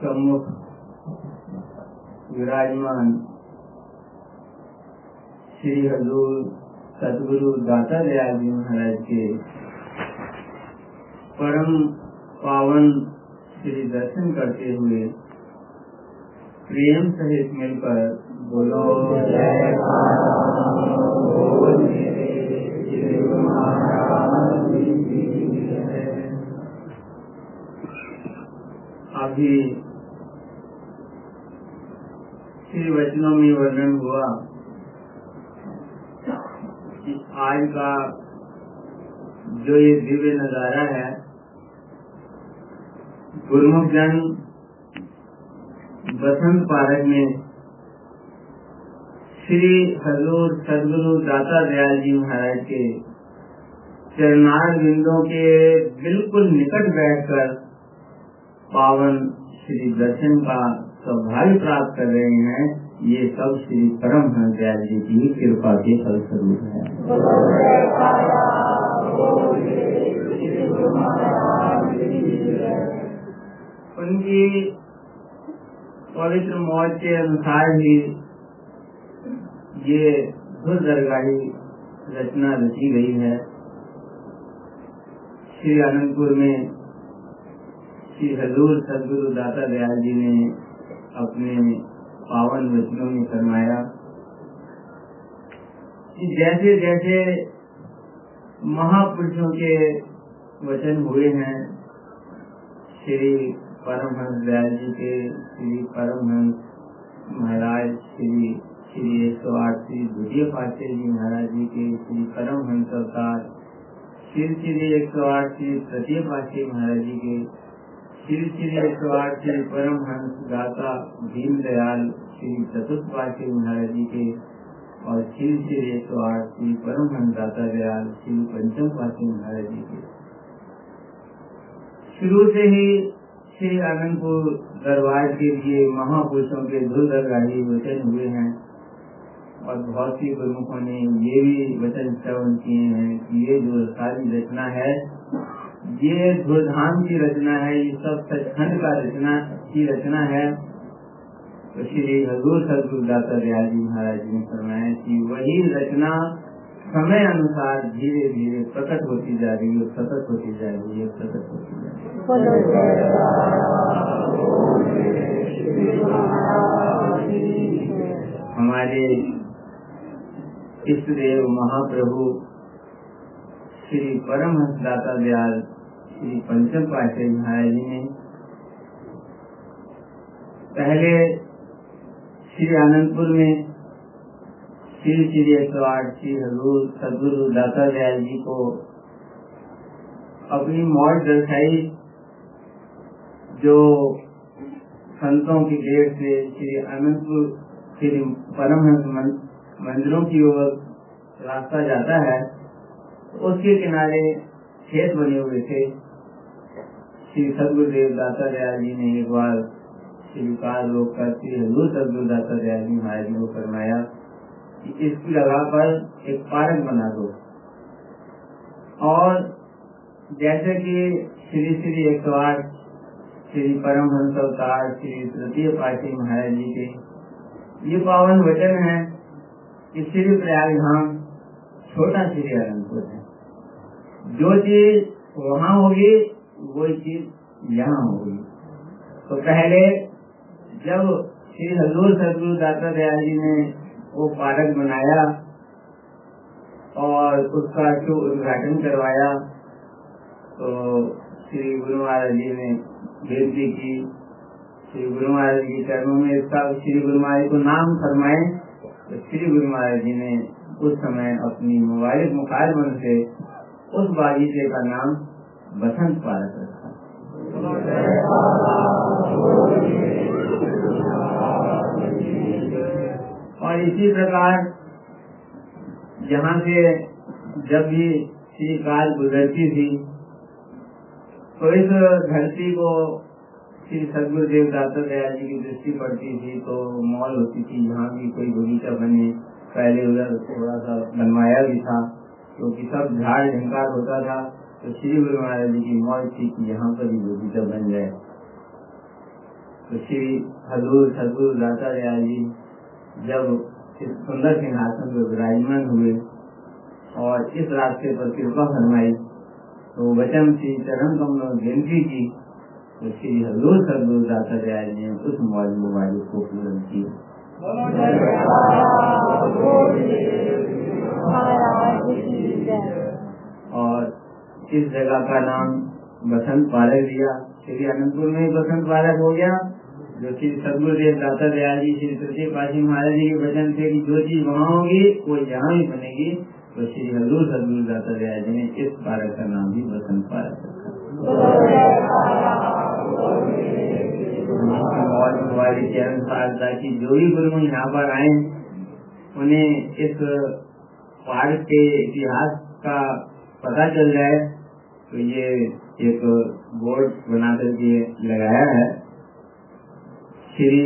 सम्मुख विराजमान श्री हजूर सदगुरु दाता दयाल जी महाराज के परम पावन श्री दर्शन करते हुए प्रेम सहित मिलकर बोलो। मेरे शिव महाराज की वचनों में वर्णन हुआ कि आज का जो ये दिव्य नज़ारा है, गुरुमुख जन बसंत पार्क में श्री हजूर सदगुरु दाता दयाल जी महाराज के चरणार बिंदों के बिल्कुल निकट बैठकर पावन श्री दर्शन का सौभाग्य प्राप्त कर रहे हैं, ये सब श्री परम हंस दयाल जी की कृपा के फलस्वरूप है। उनकी पवित्र मौत के अनुसार ही ये दरगाही रचना रची गई है। श्री आनंदपुर में श्री हजूर सदगुरु दाता दयाल जी ने अपने पावन वचनों में फरमाया कि जैसे जैसे महापुरुषों के वचन हुए हैं, श्री परमहंस दयाल जी के, श्री परमहंस महाराज, श्री श्री एक सौ आठ श्री द्वितीय पातशाह जी महाराज जी के, श्री परमहंस अवतार, श्री श्री एक सौ आठ श्री तृतीय पातशाह महाराज जी के श्री श्री एक सौ आठ श्री परमहंस दाता दीन दयाल श्री चतुर्थ पातशाह महाराज जी के और श्री श्री एक सौ आठ श्री परमहंस दाता दयाल श्री पंचम पातशाह महाराज जी के। शुरू से ही श्री आनंदपुर दरबार के लिए महापुरुषों के धुलदरगाही वचन हुए हैं और बहुत सी प्रमुखों ने ये भी वचन श्रवण किए हैं कि ये जो सारी रचना है ये धुलधाम की रचना है ये सब सचखंड का रचना की रचना है। तो श्री हजूर सदगुरु दाता दयाल जी महाराज जी ने फरमाया कि वही रचना समय अनुसार धीरे धीरे प्रकट होती जा रही है प्रकट होती जा रही है प्रकट होती जा रही है। हमारे इष्ट देव महाप्रभु श्री परमहंस दाता दयाल पंचम पातशाही महाराज ने पहले श्री आनंदपुर में श्री श्री एक सौ आठ श्री हजूर सदगुरु दाता दयाल जी को अपनी मौत दर्शाई, जो संतों की देर से श्री अनंतपुर श्री परमहंस मंदिरों की ओर रास्ता जाता है, उसके किनारे खेत बने हुए थे। श्री सदगुरुदेव दाता जी ने एक बार स्वीकार रोक कर श्री हजूर सदगुरु दाता दयाल जी महाराज को फरमाया कि इसकी जगह पर एक पार्क बना दो। और जैसे कि श्री श्री एक सौ आठ श्री परमहंस अवतार, श्री तृतीय पाठी महाराज जी के, ये पावन वचन है कि श्री प्रयाग धाम छोटा श्री अनंतपुर है। जो चीज़ वहाँ होगी वही चीज़ यहाँ होगी तो पहले जब श्री हजूर सदगुरु दाता दयाल जी ने वो पार्क बनाया और उसका जो उद्घाटन करवाया तो श्री गुरु महाराज जी ने बेनती की, श्री गुरु महाराज जी चरणों में इसका श्री गुरु महाराज को नाम फरमाए। तो श्री गुरु महाराज जी ने उस समय अपनी मोबाइल मुखारबन से उस बागीचे का नाम बसंत पार्क रखा। और इसी प्रकार जहाँ से जब भी श्री काल गुजरती थी तो इस धरती को श्री सदगुरुदेव दाता दयाल जी की दृष्टि पड़ती थी तो मॉल होती थी। यहाँ भी कोई बगीचा बने, पहले उधर थोड़ा सा बनवाया भी था, क्योंकि तो सब झाड़ झंकार होता था। तो श्री गुरु महाराज जी की मौज थी कि यहाँ पर भी बगीचा बन जाए तो श्री हजूर सदगुरु दाता दयाल जी जब इस सुंदर सिंहासन पर विराजमान हुए और इस रास्ते पर कृपा फरमाई तो वचन श्री चरण कमलों गिनती की तो श्री हजूर सदगुरु दाता दयाल जी ने उस मौज मोबाइल को पूर्ण किया। और इस जगह का नाम बसंत पार्क दिया। श्री अनंतपुर में बसंत पार्क हो गया, जो श्री सदगुरुदेव दाता दयाल जी श्री तृतीय पाशी महाराज जी के वचन थे कि जो चीज़ वहाँ होगी, वो यहाँ ही बनेगी। तो श्री हजूर सदगुरु दाता दयाल जी ने इस पार्क का नाम भी बसंत पार्क रखा। के अनुसार ताकि जो भी गुरु यहाँ पर आए, उन्हें इस पार्क के इतिहास का पता चल जाए। तो ये एक बोर्ड बना करके लगाया है। श्री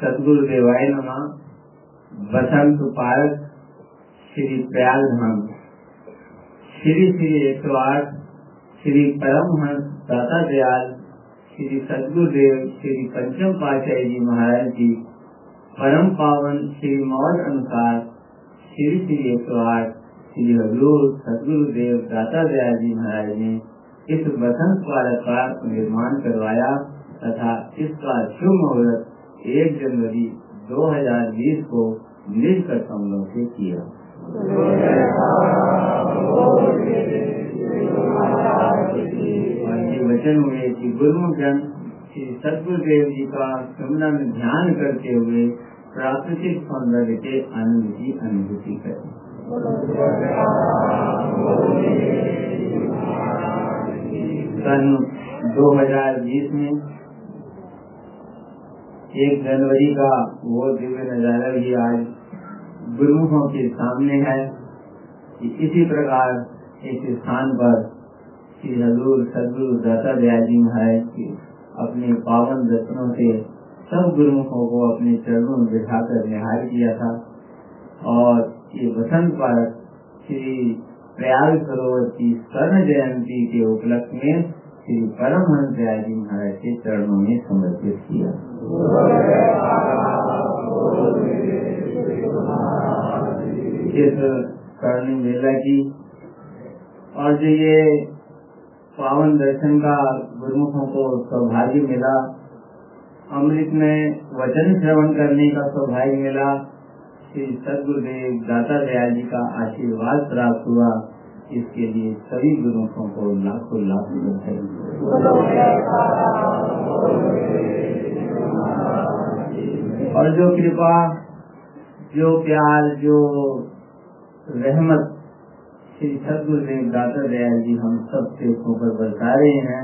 सदगुरु देवाय नमा। बसंत पार्क श्री प्रयाग धाम। श्री श्री एक सौ आठ श्री परमहंस दाता दयाल श्री सदगुरुदेव श्री पंचम पातशाही जी महाराज जी परम पावन श्री मौल अनुसार श्री श्री एक सौ आठ श्री हजूर सदगुरुदेव दाता दयाल जी महाराज ने इस बसंत पार्क का निर्माण करवाया तथा इसका शुभ मुहूर्त एक जनवरी 2020 को निज कर कमलों से किया। वचन हुए कि गुरु जन श्री सदगुरुदेव जी का सुमरन ध्यान करते हुए प्राकृतिक सौंदर्य के आनंद की अनुभूति करें सन 2020 में एक जनवरी का वो दिव्य नज़ारा भी आज गुरुमुखों के सामने है कि इसी प्रकार इस स्थान पर श्री हजूर सदगुरु दाता दयाल जी महाराज की अपने पावन दर्शनों से सब गुरुमुखों को अपने चरणों में बिठाकर निहार किया था और ये बसंत पार्क श्री प्रयाग सरोवर की स्वर्ण जयंती के उपलक्ष्य में श्री परमहंस जी महाराज के चरणों में समर्पित किया। करणी मेला की और जो ये पावन दर्शन का गुरुमुखों को सौभाग्य मिला, अमृत में वचन श्रवण करने का सौभाग्य मिला श्री सदगुरुदेव दाता दयाल जी का आशीर्वाद प्राप्त हुआ। इसके लिए सभी गुरुमुखों को लाखों लाख और जो कृपा, जो प्यार, जो रहमत श्री सदगुरुदेव दाता दयाल जी हम सब सेवकों पर बरसा रहे हैं,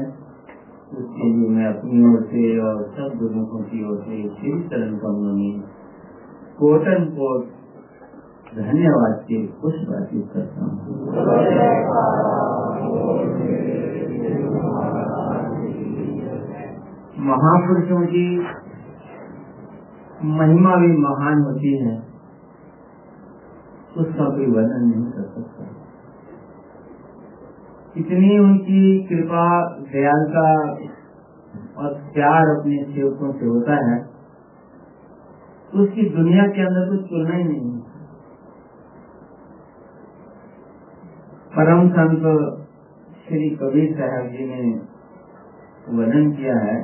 उसके लिए मैं अपनी ओर से और सब गुरुमुखों की ओर से श्री चरण कमलों कोटन कोट धन्यवाद के कुछ बातचीत करता हूँ। महापुरुषों की महिमा भी महान होती है। उसका कोई वर्णन नहीं कर सकता। इतनी उनकी कृपा, दयालता और प्यार अपने सेवकों से होता है। उसकी दुनिया के अंदर कुछ तुलना ही नहीं है परम संत श्री कबीर साहब जी ने वर्णन किया है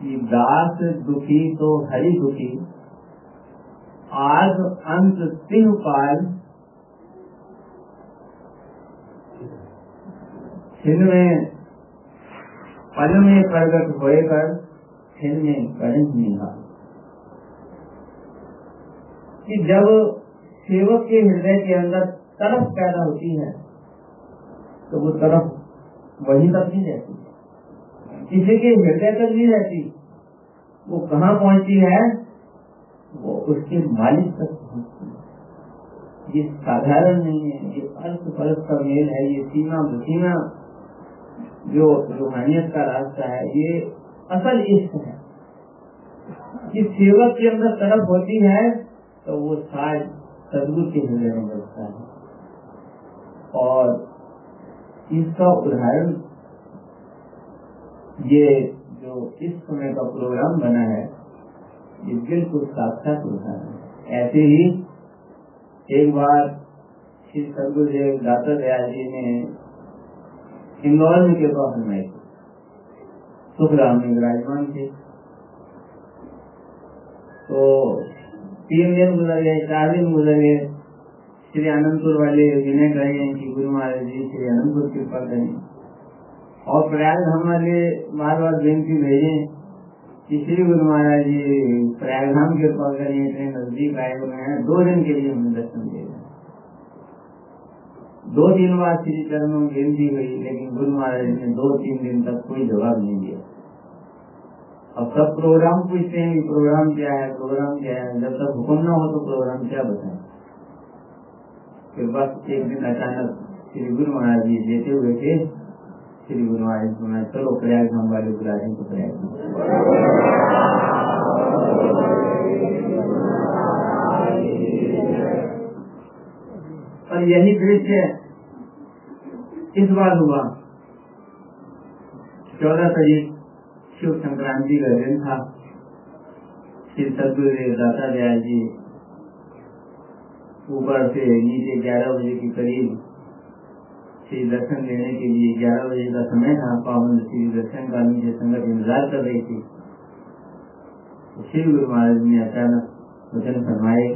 कि दास दुखी तो हरि दुखी, आज अंत तीन पाल में, पल में प्रगट होकर छिन में करंट निहा कि जब सेवक के हृदय के अंदर तरफ़ पैदा होती है तो वो तरफ़ वही तक नहीं रहती। किसी के हृदय तक नहीं रहती। वो कहाँ पहुँचती है? वो उसके मालिक तक पहुँचती है। ये साधारण नहीं है। ये अर्थ परस का मेल है। ये सीमा बसीमा जो रूहानियत का रास्ता है, ये असल इश्क है। कि सेवक के अंदर तरफ़ होती है तो वो साज सदगुरु के हृदय में बचता है। और इसका उदाहरण, ये जो इस समय का प्रोग्राम बना है, ये बिल्कुल साक्षात उदाहरण है। ऐसे ही एक बार श्री सदगुरुदेव दाता दयाल जी ने इंदौर में कृपा फरमाई सुखराम विराजमान थे। तो तीन दिन गुजर गए चार दिन गुजर गए श्री आनंदपुर वाले विनय कहे कि गुरु महाराज जी, श्री आनंदपुर कृपा करें और प्रयाग वाले बार बार बेनती भेजे कि श्री गुरु महाराज जी प्रयाग धाम कृपा करें इतने नज़दीक आए हुए हैं, दो दिन के लिए हमें दर्शन दे दो दिन बाद श्री चरणों में बेनती हुई, लेकिन गुरु महाराज ने दो तीन दिन तक कोई जवाब नहीं अब सब प्रोग्राम पूछते हैं कि प्रोग्राम क्या है प्रोग्राम क्या है? जब तक हुक्म ना हो तो प्रोग्राम क्या बताए? फिर बस एक दिन अचानक श्री गुरु महाराज जी देते हुए थे, श्री गुरु महाराज सुना चलो प्रयाग धाम वाले बुला तो प्रयाग और यही दृश्य इस बार हुआ। चौदह तारीख शिव संक्रांति का दिन था, श्री सदगुरुदेव जी ऊपर से नीचे ग्यारह बजे के करीब श्री दर्शन देने के लिए ग्यारह बजे का समय था। पावन श्री दर्शन का संगत इंतज़ार कर रही थी। तो श्री गुरु महाराज ने अचानक वचन फरमाए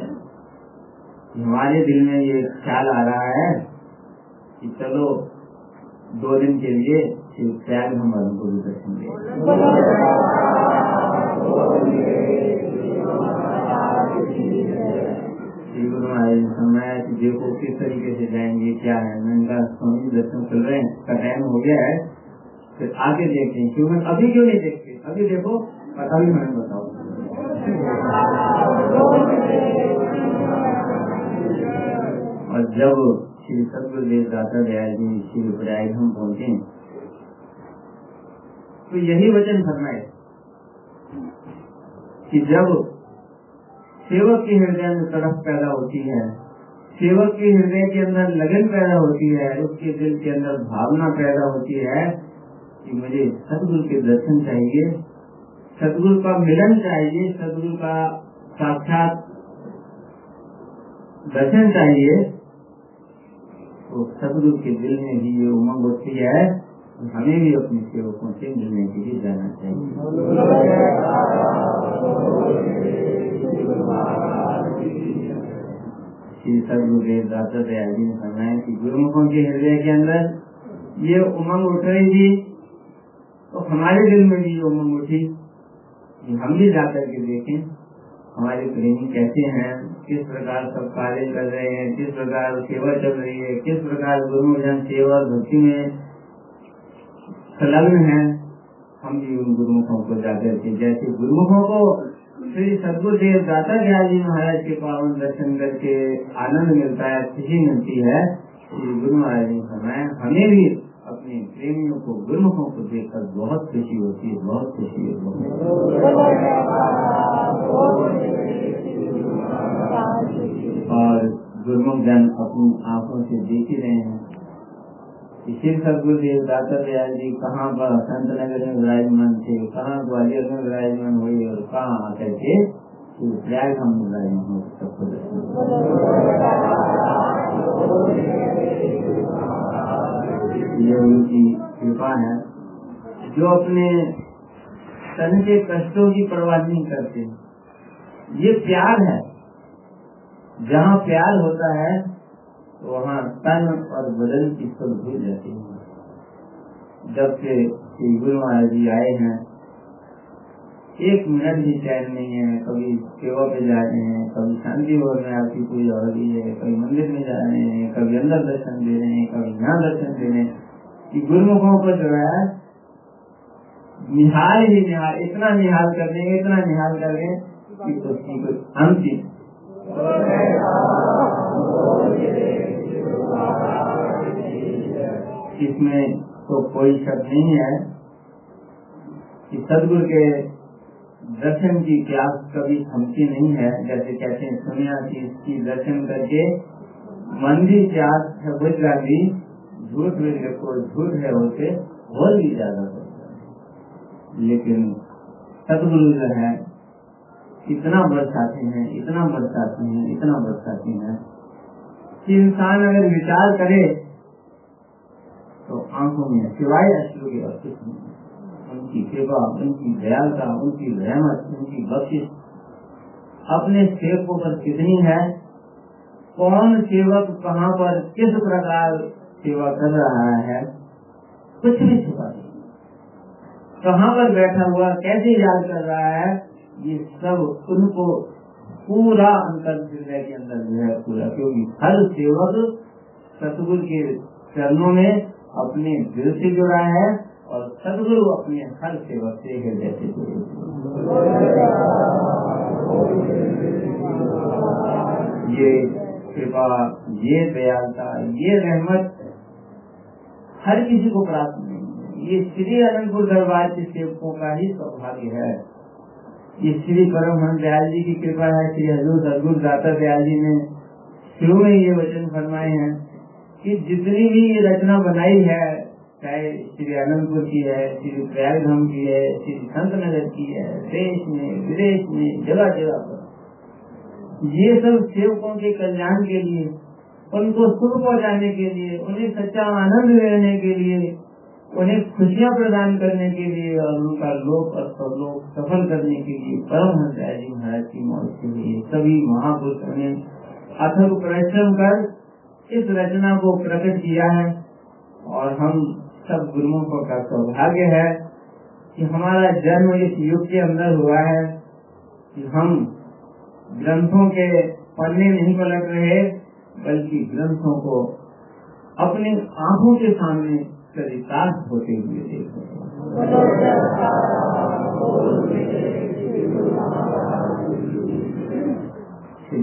हमारे दिल में ये ख्याल आ रहा है कि चलो दो दिन के लिए शिव त्याग हम को भी दर्शन दें श्री गुरु कि किस तरीके से जाएँगे, क्या है मैंने कहा स्वामी दर्शन चल रहे हैं का टाइम हो गया है, फिर आगे देखते हैं क्यों अभी क्यों नहीं देखते? अभी देखो, पता भी मैंने बताओ और जब श्री सदगुरुदेव दाता दयाल जी, श्री प्रयाग हम पहुँचे तो यही वचन भरना है। कि जब सेवक के हृदय में तरफ़ पैदा होती है, सेवक के हृदय के अंदर लगन पैदा होती है, उसके दिल के अंदर भावना पैदा होती है कि मुझे सदगुरु के दर्शन चाहिए सदगुरु का मिलन चाहिए सदगुरु का साक्षात दर्शन चाहिए तो सदगुरु के दिल में भी ये उमंग होती है। हमें भी अपने सेवकों से मिलने के लिए जाना चाहिए। श्री सदगुरुदेव दाता दयाल जी ने फरमाया कि गुरुमुखों के हृदय के अंदर ये उमंग उठ रही थी तो हमारे दिल में भी ये उमंग उठी कि हम भी जाकर के देखें, हमारे प्रेमी कैसे हैं, किस प्रकार सब कार्य कर रहे हैं, किस प्रकार सेवा चल रही है, किस प्रकार गुरु जन सेवा भक्ति में संलग्न है। हम भी उन गुरुमुखों को जाकर के जैसे गुरुमुखों को श्री सदगुरुदेव दाता ज्ञान जी महाराज के पावन दर्शन करके आनंद मिलता है, खुशी मिलती है। श्री गुरु महाराज ने फरमाया हमें भी अपने प्रेमियों को, गुरुमुखों को देखकर बहुत खुशी होती है, बहुत खुशी होती है। और गुरुमुख जन अपनी आँखों से देख ही रहे हैं। श्री सदगुरुदेव दाता दयाल जी कहाँ पर? संत नगर में विराजमान थे। कहाँ ग्वालियर में विराजमान हुए और कहाँ आकर के प्रयाग हम विराजमान हो सबको ये उनकी कृपा है। जो अपने तन के कष्टों की परवाह नहीं करते। ये प्यार है। जहाँ प्यार होता है वहाँ तन और बदन की सब भूल जाती है। जब से श्री गुरु महाराज जी आए हैं। एक मिनट भी चैन नहीं है, कभी सेवा पे जा रहे हैं, कभी शांति भवन में आपकी पूजा हो रही है, कभी मंदिर में जा रहे हैं, कभी अंदर दर्शन दे रहे हैं, कभी यहाँ दर्शन दे रहे हैं। गुरुमुखों को जो है निहाल ही निहाल इतना निहाल कर देंगे, इतना निहाल कर देंगे कि उसकी कोई इसमें तो कोई शक नहीं है कि सदगुरु के दर्शन की प्यास कभी थमती नहीं है। जैसे कहते हैं, सुनिया की इसकी दर्शन करके की प्यास है बुझ झूठ में देखो झूठ है होते और भी ज़्यादा होता है। लेकिन सदगुरु जो है, इतना बरसाते हैं, इतना बरसाते हैं, इतना बरसाते हैं कि इंसान अगर विचार करे तो आँखों में सिवाय अश्रु के नहीं उनकी कृपा, उनकी दयालता, उनकी रहमत, उनकी बख्शिश, अपने सेवकों पर कितनी है? कौन सेवक कहाँ पर किस प्रकार सेवा कर रहा है? कुछ भी छुपा नहीं। कहाँ पर बैठा हुआ, कैसे याद कर रहा है? ये सब उनको पूरा अंतर हृदय के अंदर जो है पूरा, क्योंकि हर सेवक सतगुरु के चरणों में अपने दिल से जुड़ा है और सदगुरु अपने हर सेवक से हृदय से जुड़े ये कृपा, ये दयालता, ये रहमत हर किसी को प्राप्त नहीं ये श्री अनंतपुर दरबार के सेवकों का ही सौभाग्य है। श्री परमहंस दयाल जी की कृपा है श्री हजूर सदगुरु दाता दयाल जी ने, शुरू में ये वचन फरमाए हैं कि जितनी भी ये रचना बनाई है, चाहे श्री अनंतपुर की है, श्री प्रयागधाम की है, श्री संत नगर की है, देश में, विदेश में, जगह जगह पर, ये सब सेवकों के कल्याण के लिए, उनको सुख पहुँचाने के लिए, उन्हें सच्चा आनंद देने के लिए उन्हें खुशियाँ प्रदान करने के लिए और उनका लोक और सबलोक सफल करने के लिए परम हंसाय जी महाराज की मौत के लिए सभी महापुरुषों ने अथक परिश्रम कर इस रचना को प्रकट किया है। और हम सब गुरुमुखों का सौभाग्य है कि हमारा जन्म इस युग के अंदर हुआ है कि हम ग्रंथों के पन्ने नहीं पलट रहे, बल्कि ग्रंथों को अपनी आँखों के सामने चरितार्थ होते हुए देख। श्री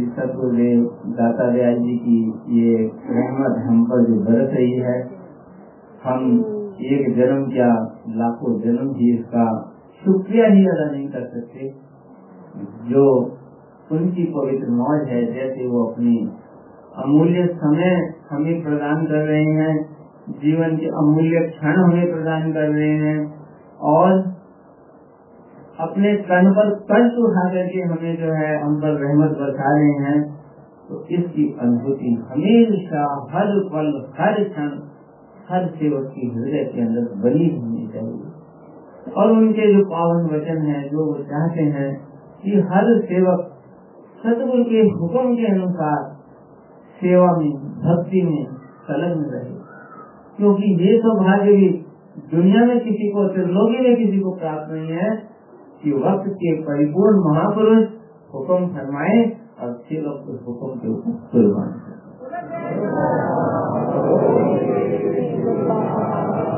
दाता दयाल जी की ये रहमत हम पर जो बरस रही है, हम एक जन्म क्या लाखों जन्म भी इसका शुक्रिया ही अदा नहीं कर सकते। जो उनकी पवित्र मौज है, जैसे वो अपनी अमूल्य समय हमें प्रदान कर रहे हैं जीवन के अमूल्य क्षण हमें प्रदान कर रहे हैं और अपने तन पर कष्ट उठा करके हमें जो है हम पर रहमत बरसा रहे हैं तो इसकी अनुभूति हमेशा हर पल, हर क्षण, हर सेवक की हृदय के अंदर बनी होनी चाहिए। और उनके जो पावन वचन है, जो वो चाहते हैं कि हर सेवक सतगुरु के हुक्म के अनुसार सेवा में, भक्ति में संलग्न रहे। क्योंकि ये सौभाग्य भी दुनिया में किसी को, त्रिलोकी में किसी को प्राप्त नहीं है कि वक्त के परिपूर्ण महापुरुष हुक्म फरमाए और फिर उस हुक्म के ऊपर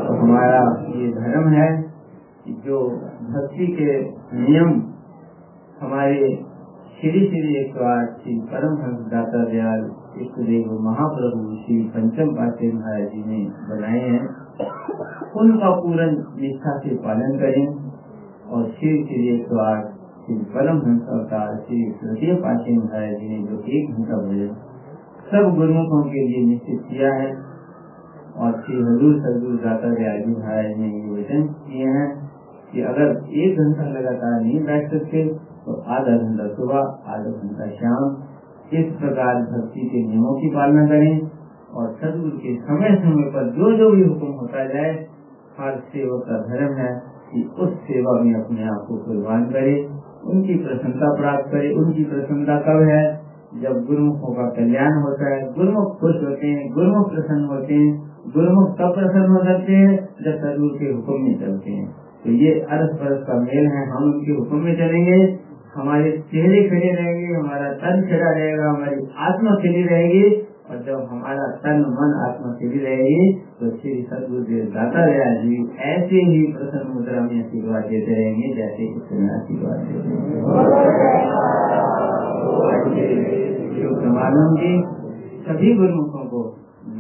तो हमारा ये धर्म है कि जो भक्ति के नियम हमारे श्री श्री एक सौ आठ श्री परम हंस दाता दयाल इष्ट देव महाप्रभु श्री पंचम पाठे महाराज जी ने बनाए हैं उनका पूर्ण निष्ठा से पालन करें और श्री श्री एक सौ आठ श्री परम हंस अवतार श्री तृतीय पाठे महाराज जी ने जो एक घंटा भजन सब गुरुमुखों के लिए निश्चित किया है। और श्री हजूर सदगुरु दाता दयाल जी महाराज ने ये वचन किए हैं कि अगर एक घंटा लगातार नहीं बैठ सकते तो आधा घंटा सुबह, आधा घंटा शाम, इस प्रकार भक्ति के नियमों की पालना करें और सदगुरु के समय समय पर जो जो भी हुक्म होता जाए, हर सेवक का धर्म है कि उस सेवा में अपने आप को कुर्बान करे, उनकी प्रसन्नता प्राप्त करे। उनकी प्रसन्नता कब है जब गुरुमुखों का कल्याण होता है। गुरुमुख खुश होते हैं, गुरुमुख प्रसन्न होते हैं, गुरुमुख तब प्रसन्न हो सकते हैं जब सदगुरु के हुक्म में चलते हैं। तो ये अरस परस का मेल है, हम उनके हुक्म में चलेंगे। हमारे चेहरे खड़े रहेंगे, हमारा तन खड़ा रहेगा, हमारी आत्मा खड़ी रहेगी और जब हमारा तन, मन, आत्मा खड़ी रहेगी तो श्री सदगुरुदेव दाता दया जी ऐसे ही प्रसन्न मुद्रा में आशीर्वाद देते रहेंगे, जैसे समय आशीर्वाद देते सभी गुरुमुखों को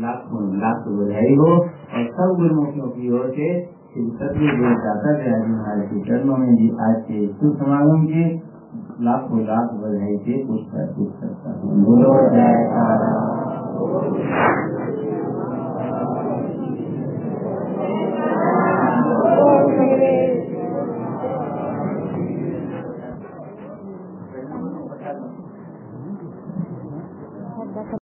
लाखों, लाख बधाई हो और सब गुरुमुखियों की ओर से श्री सदगुरुदेव दाता दया जी महाराज के चरणों में भी आज के शुभ समागम की लाखों लाख बधाई से कुछ अर्पित करता हूँ बोलो